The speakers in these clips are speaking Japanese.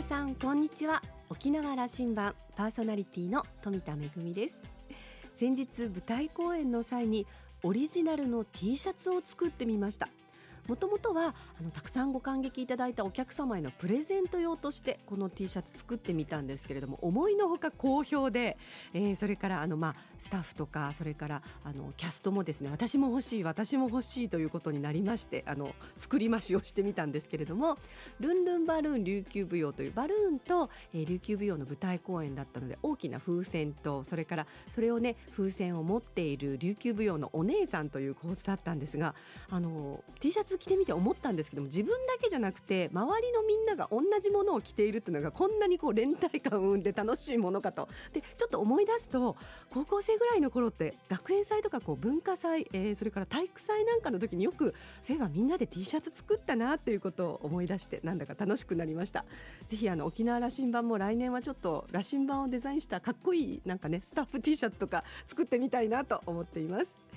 皆さんこんにちは。沖縄羅針盤パーソナリティの富田恵です。先日舞台公演の際にオリジナルの T シャツを作ってみました。もともとはあのたくさんご感激いただいたお客様へのプレゼント用としてこの T シャツ作ってみたんですけれども思いのほか好評で、えー、それからあの、まあ、スタッフとかそれからあのキャストもですね私も欲しい私も欲しいということになりましてあの作り増しをしてみたんですけれどもルンルンバルーン琉球舞踊というバルーンと、えー、琉球舞踊の舞台公演だったので大きな風船とそれからそれをね風船を持っている琉球舞踊のお姉さんという構図だったんですがあの T シャツ着てみて思ったんですけども自分だけじゃなくて周りのみんなが同じものを着ているっていうのがこんなにこう連帯感を生んで楽しいものかと。でちょっと思い出すと高校生ぐらいの頃って学園祭とかこう文化祭、えー、それから体育祭なんかの時によくそういえばみんなで T シャツ作ったなっていうことを思い出してなんだか楽しくなりました。ぜひあの沖縄羅針盤も来年はちょっと羅針盤をデザインしたかっこいいなんかねスタッフ T シャツとか作ってみたいなと思っています。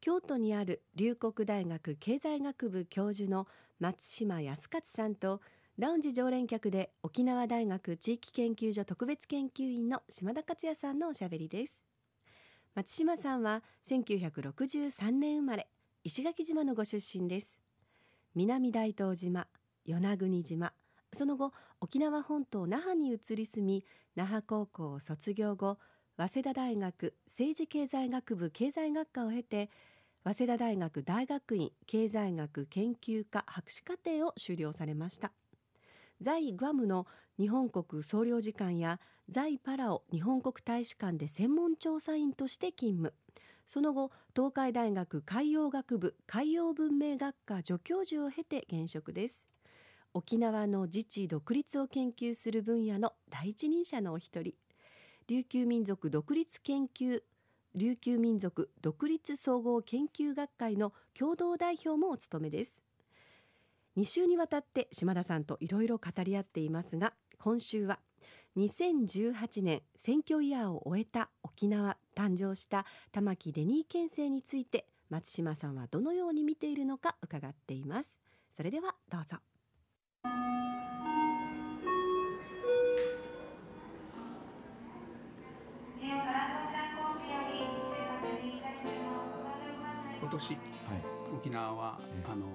京都にある龍谷大学経済学部教授の松島康勝さんとラウンジ常連客で沖縄大学地域研究所特別研究員の島田克也さんのおしゃべりです。松島さんは1963年生まれ石垣島のご出身です。南大東島与那国島その後沖縄本島那覇に移り住み那覇高校を卒業後早稲田大学政治経済学部経済学科を経て早稲田大学大学院経済学研究科博士課程を修了されました。在グアムの日本国総領事館や在パラオ日本国大使館で専門調査員として勤務。その後東海大学海洋学部海洋文明学科助教授を経て現職です。沖縄の自治独立を研究する分野の第一人者のお一人。琉球民族独立研究琉球民族独立総合研究学会の共同代表もお務めです。2週にわたって島田さんといろいろ語り合っていますが今週は2018年選挙イヤーを終えた沖縄誕生した玉城デニー県政について松島さんはどのように見ているのか伺っています。それではどうぞ。今年、はい、沖縄は、あの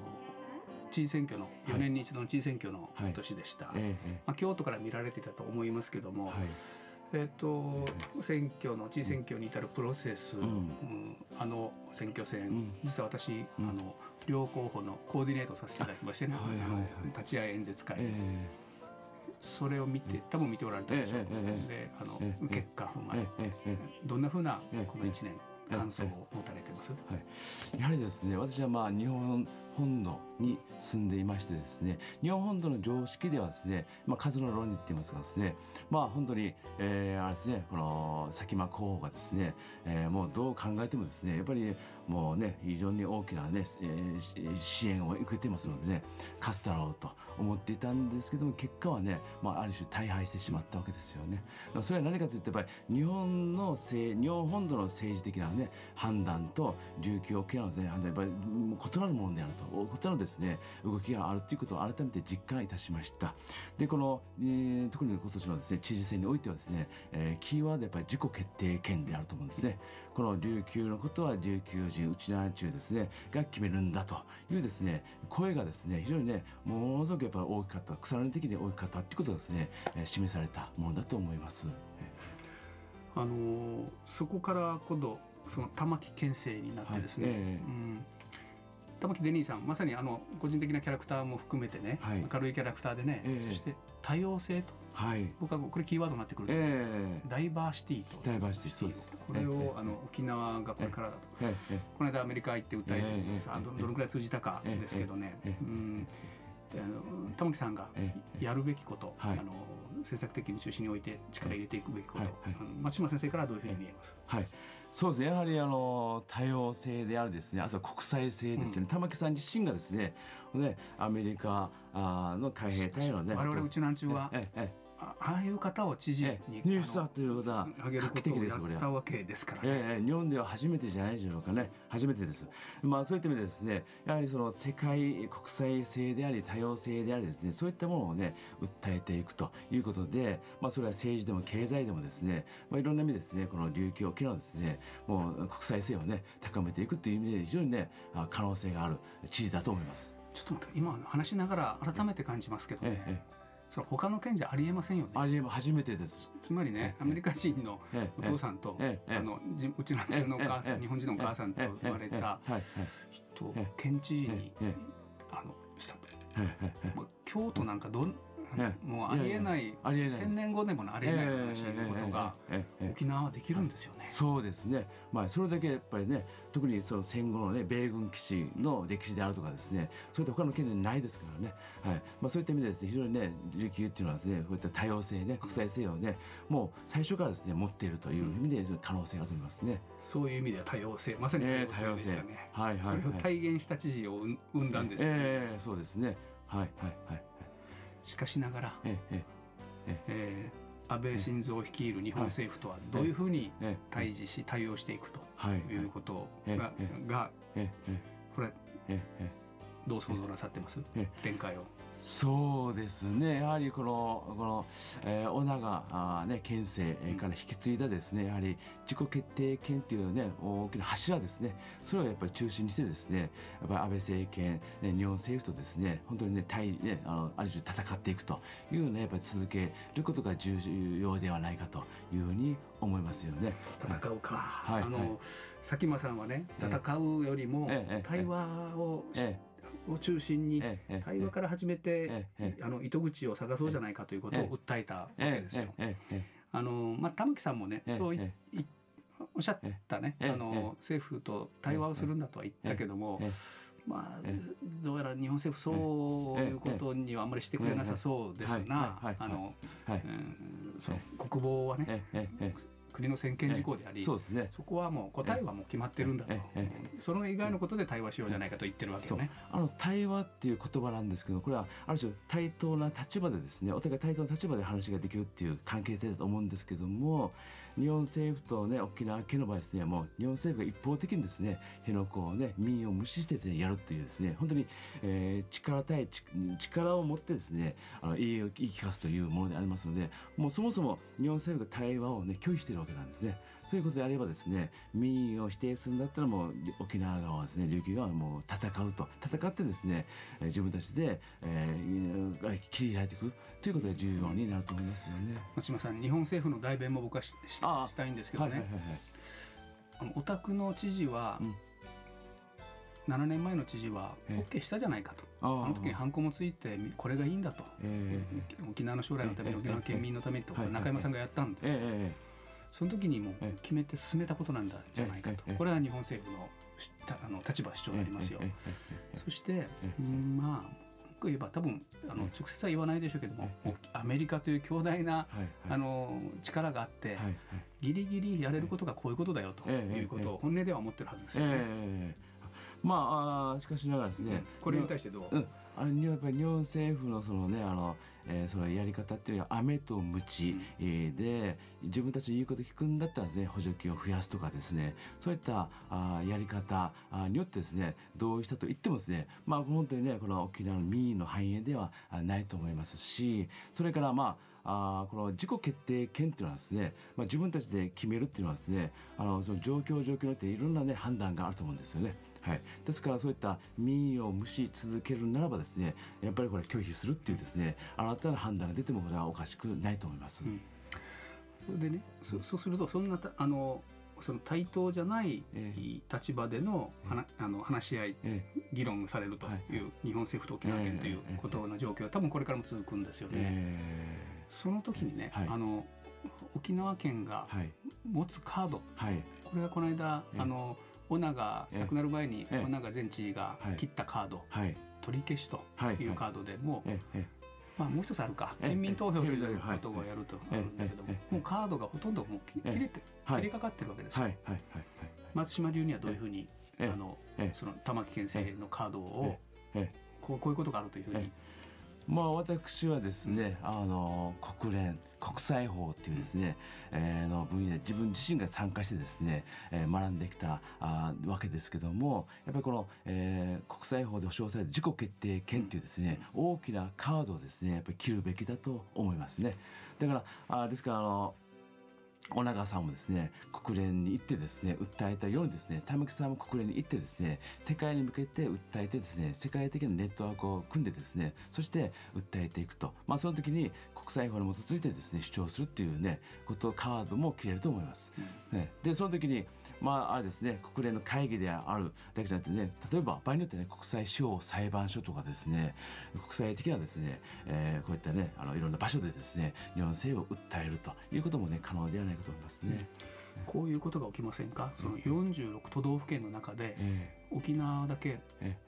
知事選挙の4年に一度の知事選挙の年でした、はい、まあ、京都から見られていたと思いますけども、はい。えっと、選挙の知事選挙に至るプロセス、うん。うん、あの選挙戦、うん、実は私、あの両候補のコーディネートさせていただきましてね、はいはいはい、立ち会い演説会、えー、それを見て多分見ておられたでしょう、えー、であの、えー、結果踏まえ、どんなふうなこの1年感想を持たれてます、はい、やはりですね私はまあ日本本土に住んでいましてですね日本本土の常識ではですね、まあ、数の論理って言いますかですねまあ本当に、えー、あれですねこの佐喜真候補がですね、えー、もうどう考えてもですねやっぱりもうね非常に大きなね、えー、支援を受けてますのでね勝つだろうと思っていたんですけども結果はね、まあ、ある種大敗してしまったわけですよね。それは何かというとやっぱり日本の日本本土の政治的なね判断と琉球沖縄の、ね、判断やっぱり異なるものであると異なるですね動きがあるということを改めて実感いたしました。でこの、えー、特に今年のですね知事選においてはですね、えー、キーワードやっぱり自己決定権であると思うんですね。この琉球のことは琉球人内縄中ですねが決めるんだというですね声がですね非常にねものすごくやっぱり大きかった腐られ的に大きかったということがですね示されたものだと思います。あのそこから今度その玉城県政になってですね、はいえー、うん玉木デニーさんまさにあの個人的なキャラクターも含めてね、はい、明るいキャラクターでね、えー、そして多様性と、はい、僕はこれキーワードになってくると、えー、ダイバーシティと。ダイバーシティこれを、えー、あの沖縄がこれからだと、えー、この間アメリカ行って歌えてさあどどのくらい通じたかですけどね、うん。あの玉木さんがやるべきこと、あの政策的に中心に置いて力入れていくべきこと、はい。はい、あの松島先生からどういうふうに見えます、はい、そうですね。やはりあの多様性であるですね。あとは国際性ですよね、うん、玉木さん自身がですねねアメリカあの海兵隊のね我々うちなんちゅうは、えええああいう方を知事に入手したということは画期的ですこれは。わけですから、ね、ええ日本では初めてじゃないでしょうかね初めてです。まあそういった意味でですねやはりその世界国際性であり多様性でありですねそういったものをね訴えていくということでまあそれは政治でも経済でもですねまあいろんな意味ですねこの琉球沖縄ですねもう国際性をね高めていくという意味で非常にね可能性がある知事だと思います。ちょっと待って今話しながら改めて感じますけどね。ええそれ他の県じゃありえませんよね。ありえま初めてです。つまりね、アメリカ人のお父さんと、あのうちの中のお母さん、日本人のお母さんと生まれた人、県知事にあのしたと。京都なんかどんもうありえない千年後でもありえない話のことが沖縄はできるんですよね。そうですね。まあそれだけやっぱりね特にその戦後のね米軍基地の歴史であるとかですねそういった他の県にないですからね。はい。まあそういった意味でですね非常にね琉球っていうのはですねこういった多様性ね国際性をねもう最初からですね持っているという意味で可能性があると思いますね。そういう意味では多様性まさに多様性ですよね。はいはい。それを体現した知事を生んだんですよね。ええそうですね。はいはいはい。しかしながら、ええええ安倍晋三率いる日本政府とはどういうふうに対峙し対応していくとい。うことががこれどう想像なさってます？展開を。そうですね。やはりこのこの、えー、尾長あ、ね、県政から引き継いだですねやはり自己決定権というね大きな柱ですね。それをやっぱり中心にしてですねやっぱり安倍政権、ね、日本政府とですね本当にね対ねあのある種戦っていくというねやっぱり続けることが重要ではないかというふうに思いますよね。戦うか、はい、あの、はい、佐喜眞さんはね戦うよりも対話を、えええを中心に対話から始めてあの糸口を探そうじゃないかということを訴えたわけですよ。あのまあ玉木さんもねそういおっしゃったねあの政府と対話をするんだとは言ったけども。まあ、どうやら日本政府そういうことにはあんまりしてくれなさそうですな、あの、その国防はね、国の専権事項であり、そうですね、そこはもう答えはもう決まってるんだと、その以外のことで対話しようじゃないかと言ってるわけね。あの対話っていう言葉なんですけどこれはある種対等な立場でですねお互い対等な立場で話ができるっていう関係性だと思うんですけども日本政府とね沖縄県の場合ですねもう日本政府が一方的にですね辺野古をね民を無視して、やるというですね本当に、えー、力対力を持ってですねあの言い言い聞かすというものでありますのでもうそもそも日本政府が対話をね拒否しているわけなんですね。ということであればですね民意を否定するんだったらもう沖縄側はですね琉球側はもう戦うと。戦ってですね自分たちで、えー、切り開いていく。ということが重要になると思いますよね。松島さん日本政府の代弁も僕はししたいんですけどね、はいはいはいはい、あのお宅の知事は、うん。7年前の知事は OK したじゃないかと、あの時にハンコもついてこれがいいんだと、えー、沖縄の将来のために、沖縄県民のためにと、中山さんがやったんです、えーその時にも決めて進めたことなんだじゃないかと。これは日本政府のあの立場主張になりますよ。そしてまあ言えば多分あの直接は言わないでしょうけどもアメリカという強大なあの力があってギリギリやれることがこういうことだよということを本音では思ってるはずですよね。まあしかしながらですね、これに対してどう、うん、あのやっぱり日本政府のそのねあの、えー、そのやり方っていうのは飴と鞭、うん、えー、で自分たちの言うこと聞くんだったらですね補助金を増やすとかですねそういったあやり方あによってですね同意したと言ってもですねまあ本当にねこの沖縄の民意の反映ではないと思いますしそれからまああこの自己決定権っていうのはですね、まあ、自分たちで決めるっていうのはですねあのその状況状況によっていろんなね判断があると思うんですよね。はい、ですからそういった民意を無視続けるならばですねやっぱりこれ拒否するっていうですね新たな判断が出てもこれはおかしくないと思います。うん、それでねそそうするとそんなあのその対等じゃない立場での,、ええ、あの話し合い、え、議論されるという日本政府と沖縄県ということの状況は多分これからも続くんですよね。その時にね、はい、あの沖縄県が持つカード、はい、これがこの間、あのオナが亡くなる前にオナが前知事が切ったカード、取り消しとい。うカードでもまあ、もう一つあるか。県民投票ということをやるとあるんだけどももうカードがほとんどもう切れて切りかかってるわけですよ。松島流にはどういうふうにあのその玉城県政のカードをこうこういうことがあるというふうに。まあ私はですね、あの国連国際法っていうですね、えー、の分野で自分自身が参加してですね、えー、学んできたあわけですけどもやっぱりこの、えー、国際法で保障される自己決定権というですね大きなカードをですねやっぱり切るべきだと思いますね。だからあですからあの小長さんもですね国連に行ってですね訴えたようにですね玉木さんも国連に行ってですね世界に向けて訴えてですね世界的なネットワークを組んでですねそして訴えていくと。まあその時に国際法に基づいてですね主張するっていうねことカードも切れると思います。うん、ね、でその時にまああれですね国連の会議であるだけじゃなくてね例えば場合によってね国際司法裁判所とかですね国際的なですね、えー、こういったねあのいろんな場所でですね日本政府を訴えるということもね可能ではないかと思いますね。うん、こういうことが起きませんか、その46都道府県の中で、沖縄だけ、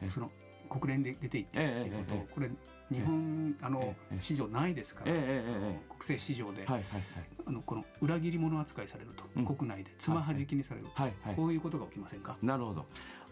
その国連で出ていっていうこと、これ日本、あの市場ないですから、国政市場で、あのこの裏切り者扱いされると、国内でつまはじきにされる、こういうことが起きませんか？なるほど。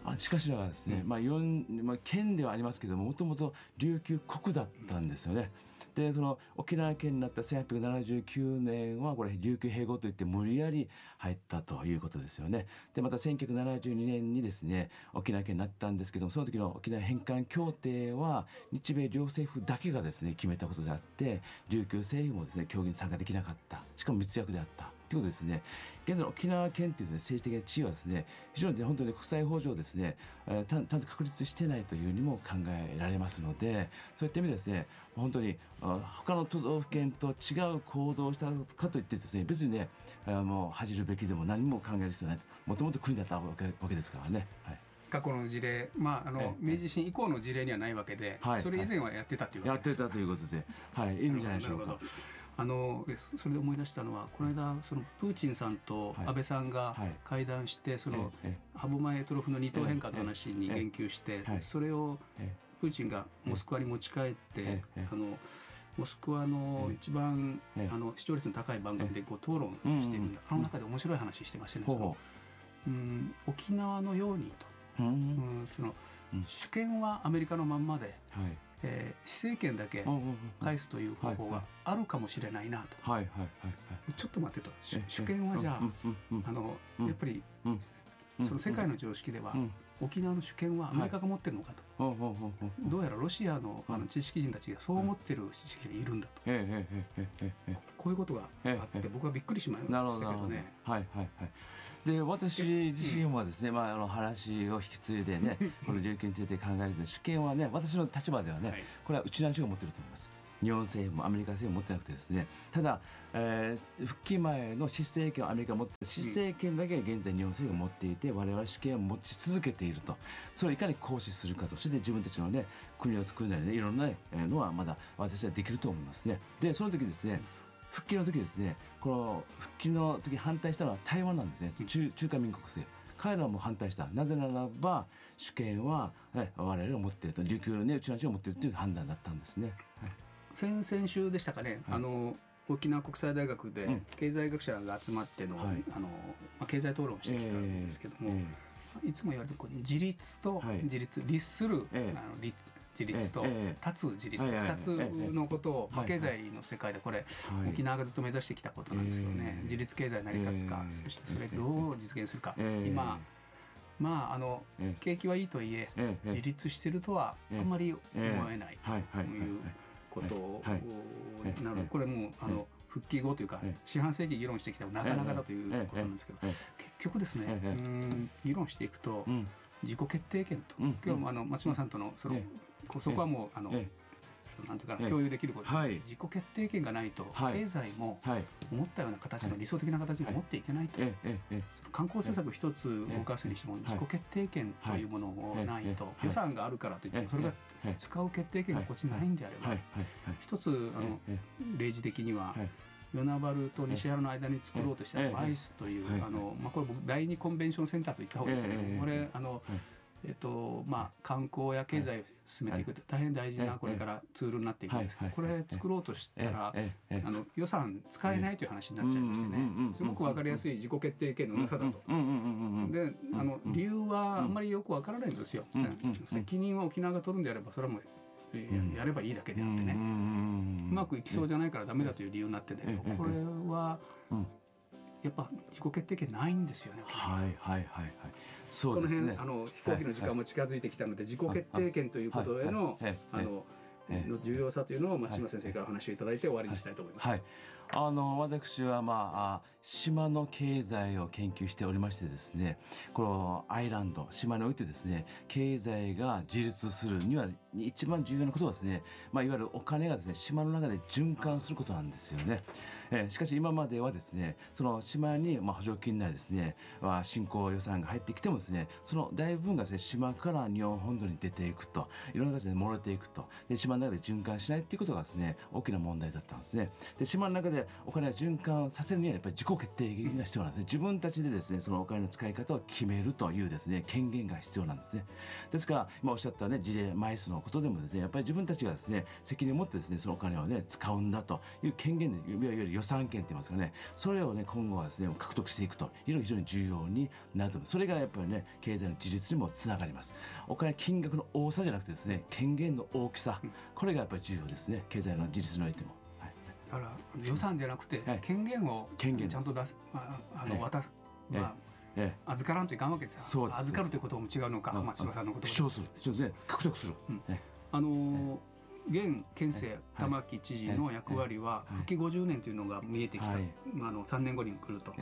あしかしながらですね、まあ四まあ、県ではありますけどももともと琉球国だったんですよね。でその沖縄県になった1879年はこれ琉球併合といって無理やり入ったということですよね。でまた1972年にですね沖縄県になったんですけどもその時の沖縄返還協定は日米両政府だけがですね決めたことであって琉球政府もですね協議に参加できなかったしかも密約であった。ということですね現在の沖縄県という、ね、政治的な地位はですね非常に、ね、本当に国際法上ですね、えー、ちゃんと確立してないというにも考えられますのでそういった意味でですね本当に他の都道府県と違う行動をしたかといってですね別にねもう恥じるべきでも何も考える必要ない。もともと国だったわけわけですからね。はい。過去の事例、まあ、あの明治維新以降の事例にはないわけで、はい、それ以前はやってたというやってたということで、はい、いいんじゃないでしょうか。あのそれで思い出したのはこの間そのプーチンさんと安倍さんが会談してその歯舞トロフの二等変化の話に言及してそれをプーチンがモスクワに持ち帰ってあのモスクワの一番あの視聴率の高い番組でご討論しているんだ。あの中で面白い話してましたね。うん沖縄のようにと、うん、その主権はアメリカのまんまで、えー、施政権だけ返すという方法があるかもしれないなと、はいはいはいちょっと待ってと。主権はじゃあ,、あのやっぱり、その世界の常識では、沖縄の主権はアメリカが持ってるのかと、どうやらロシアのあの知識人たちがそう思ってる知識がいるんだと、こういうことがあって僕はびっくりしましたけどね。はいはいはいで私自身はですね、まあ、あの話を引き継いでね この琉球について考える。と主権はね私の立場ではね、はい、これはうちの話が持ってると思います。日本政府もアメリカ政府も持ってなくてですね。ただ、えー、復帰前の執政権をアメリカが持って執政権だけ現在日本政府が持っていて我々主権を持ち続けていると。それをいかに行使するかと。そして自分たちのね国を作るなりねいろんなのはまだ私はできると思いますね。でその時ですね復帰の時ですねこの復帰の時反対したのは台湾なんですね。中中華民国政彼らも反対した。なぜならば主権は、ね、我々が持っていると。琉球のねうちの地を持っているという判断だったんですね、はい、先々週でしたかね、はい、あの沖縄国際大学で経済学者が集まっての,、あのまあ、経済討論をしてきたんですけども、えーえー、いつも言われるこう自立と自立、立する、あの立自立と立つ自立2つのことを、まあ、経済の世界でこれ、沖縄がずっと目指してきたことなんですよね、自立経済成り立つか、そしてそれどう実現するか、今まああの景気はいいとはいえ自立してるとはあんまり思えないということなのでこれもうあの復帰後というか四半世紀議論してきたらなかなかだということなんですけど結局ですね議論していくと自己決定権と今日もあの松島さんとのそのそこはもうあの、なんていうか共有できること、はい、自己決定権がないと、経済も思ったような形の理想的な形に持っていけないと、その観光政策一つ動かすにしても、自己決定権というものをないと、予算があるからといってそれが使う決定権がこっちないんであれば、一つあの例示的には、与那原と西原の間に作ろうとしたバイスという、あのまあ、これ僕第二コンベンションセンターと言った方がいいと思う、これあの、えっとまあ、観光や経済を進めていくって大変大事なこれからツールになっていく。んですこれ作ろうとしたらあの予算使えないという話になっちゃいましてね。すごく分かりやすい自己決定権のなさだと。であの理由はあん。まりよく分からないん。ですよ。責任は沖縄が取るん。であればそれはもうやればいいだけであってねうまくいきそうじゃないからダメだという理由になってん。だけどこれはやっぱ自己決定権ないんですよね。はいはいはいはい。そうですね。あの飛行機の時間も近づいてきたので、自己決定権ということへのあのの重要さというのを松島先生からお話をいただいて終わりにしたいと思います。はい。あの私はまあ島の経済を研究しておりましてですねこのアイランド島においてですね経済が自立するには一番重要なことはですね、まあ、いわゆるお金がですね島の中で循環することなんですよね。えー、しかし今まではですねその島にまあ補助金なりですね、まあ、振興予算が入ってきてもですねその大部分がですね島から日本本土に出ていくといろんな形で漏れていくとで島の中で循環しないっていうことがですね大きな問題だったんですね。で島の中でお金を循環させるにはやっぱり自己決定が必要なんですね。自分たちでですねそのお金の使い方を決めるというですね権限が必要なんですね。ですから今おっしゃったね事例枚数のことでもですねやっぱり自分たちがですね責任を持ってですねそのお金をね使うんだという権限でいわゆる予算権って言いますかね。それをね今後はですね獲得していくというのが非常に重要になると思います。それがやっぱりね経済の自立にもつながります。お金金額の多さじゃなくてですね権限の大きさ。これがやっぱり重要ですね。経済の自立においても。だから予算じゃなくて権限をちゃんと出す、あ、あの渡す、まあ、預からんといかんわけですそうです。預かるということも違うのか、松島さんのこと主張する。主張獲得する、あの現県政玉城知事の役割は復帰50年というのが見えてきた、まあ、あの3年後に来ると、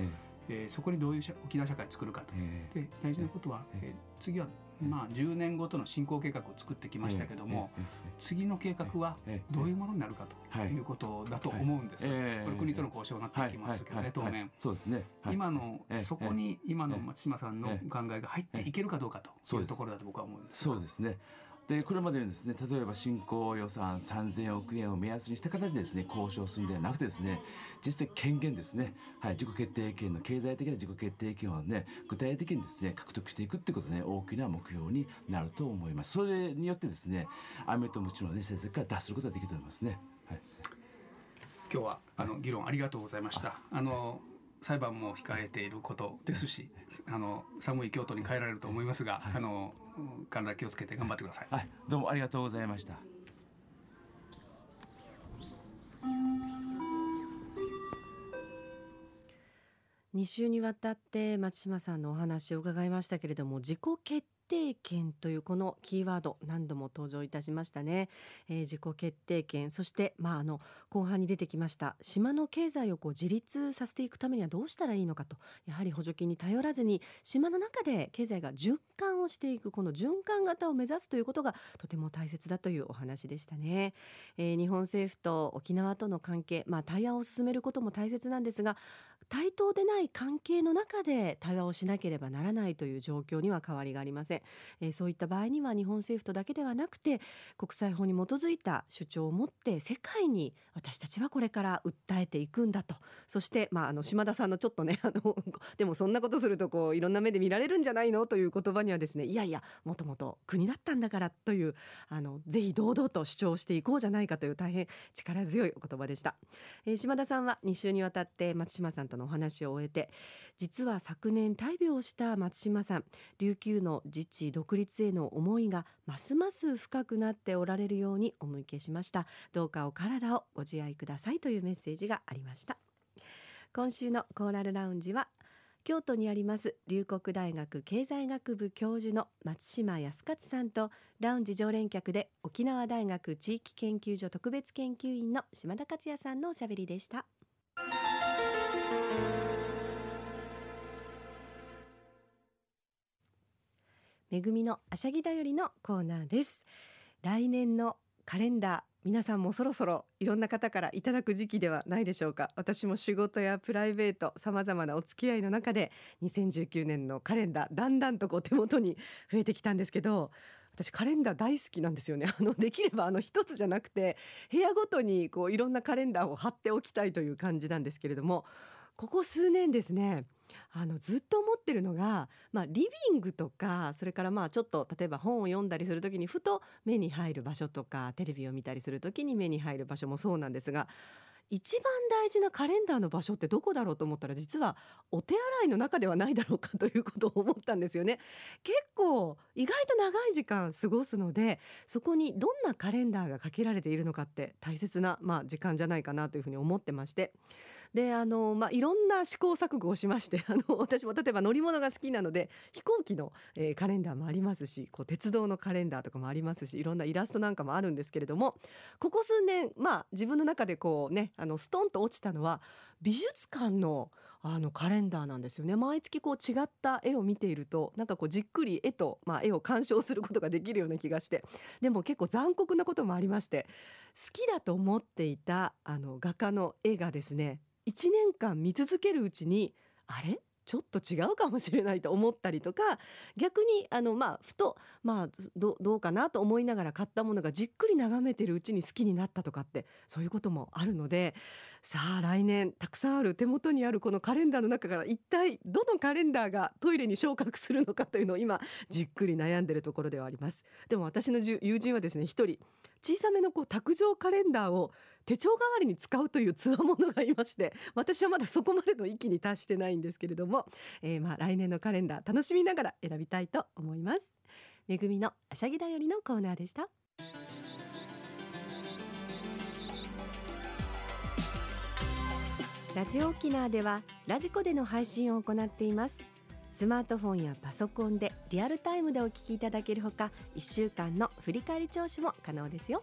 えー、そこにどういう沖縄社会を作るかと、で大事なことは、えー、次はまあ、10年ごとの進行計画を作ってきましたけども、次の計画はどういうものになるかとい。うことだと思うんです、これ国との交渉になってきますけどね、当面、そうですね、今の、そこに今の松島さんの考えが入っていけるかどうかというところだと僕は思うんですそうですねでこれまでにですね例えば新興予算3000億円を目安にした形でですね交渉するんではなくてですね実際権限ですね、はい、自己決定権の経済的な自己決定権をね具体的にですね獲得していくってことでね大きな目標になると思います。それによってですねアメとムチの、ね、政策から脱することができると思いますね、はい、今日はあの議論ありがとうございました。あの裁判も控えていることですしあの寒い京都に帰られると思いますが、はい、あの体気をつけて頑張ってください、はい、どうもありがとうございました。2週にわたって松島さんのお話を伺いましたけれども自己決定権というこのキーワード何度も登場いたしましたね、えー、自己決定権そしてまああの後半に出てきました島の経済をこう自立させていくためにはどうしたらいいのかとやはり補助金に頼らずに島の中で経済が循環をしていくこの循環型を目指すということがとても大切だというお話でしたね、えー、日本政府と沖縄との関係まあ対話を進めることも大切なんですが対等でない関係の中で対話をしなければならないという状況には変わりがありません、えー、そういった場合には日本政府とだけではなくて国際法に基づいた主張を持って世界に私たちはこれから訴えていくんだと。そして、まあ、あの島田さんのちょっとねあの でもそんなことするとこういろんな目で見られるんじゃないのという言葉にはですねいやいやもともと国だったんだからというあのぜひ堂々と主張していこうじゃないかという大変力強いお言葉でした、えー、島田さんは2週にわたって松島さんとのお話を終えて実は昨年大病をした松島さん琉球の自治独立への思いがますます深くなっておられるようにお向けしましたどうかお体をご自愛くださいというメッセージがありました今週のコーラルラウンジは京都にあります龍谷大学経済学部教授の松島康勝さんとラウンジ常連客で沖縄大学地域研究所特別研究員の島田克也さんのおしゃべりでした。めぐみのあしゃぎだよりのコーナーです。来年のカレンダー皆さんもそろそろいろんな方からいただく時期ではないでしょうか。私も仕事やプライベートさまざまなお付き合いの中で2019年のカレンダーだんだんとこう手元に増えてきたんですけど私カレンダー大好きなんですよね。あのできればあの一つじゃなくて部屋ごとにこういろんなカレンダーを貼っておきたいという感じなんですけれどもここ数年ですねあのずっと思ってるのが、まあ、リビングとかそれからまあちょっと例えば本を読んだりする時にふと目に入る場所とかテレビを見たりする時に目に入る場所もそうなんですが一番大事なカレンダーの場所ってどこだろうと思ったら実はお手洗いの中ではないだろうかということを思ったんですよね。結構意外と長い時間過ごすのでそこにどんなカレンダーがかけられているのかって大切な、まあ、時間じゃないかなというふうに思ってまして。であの、まあ、いろんな試行錯誤をしまして あの私も例えば乗り物が好きなので飛行機の、えー、カレンダーもありますしこう鉄道のカレンダーとかもありますしいろんなイラストなんかもあるんですけれどもここ数年、まあ、自分の中でこうねあのストンと落ちたのは美術館のあのカレンダーなんですよね。毎月こう違った絵を見ているとなんかこうじっくり絵と、まあ、絵を鑑賞することができるような気がして。でも結構残酷なこともありまして好きだと思っていたあの画家の絵がですね1年間見続けるうちにあれ？ちょっと違うかもしれないと思ったりとか逆にあのまあふとまあどうかなと思いながら買ったものがじっくり眺めてるうちに好きになったとかってそういうこともあるのでさあ来年たくさんある手元にあるこのカレンダーの中から一体どのカレンダーがトイレに昇格するのかというのを今じっくり悩んでるところではあります。でも私の友人はですね一人小さめのこう卓上カレンダーを手帳代わりに使うというつわものがいまして 私はまだそこまでの域に達してないんですけれども、えー、まあ来年のカレンダー楽しみながら選びたいと思います。めぐみのあしゃぎだよりのコーナーでした。ラジオ沖縄ではラジコでの配信を行っています。スマートフォンやパソコンでリアルタイムでお聞きいただけるほか1週間の振り返り聴取も可能ですよ。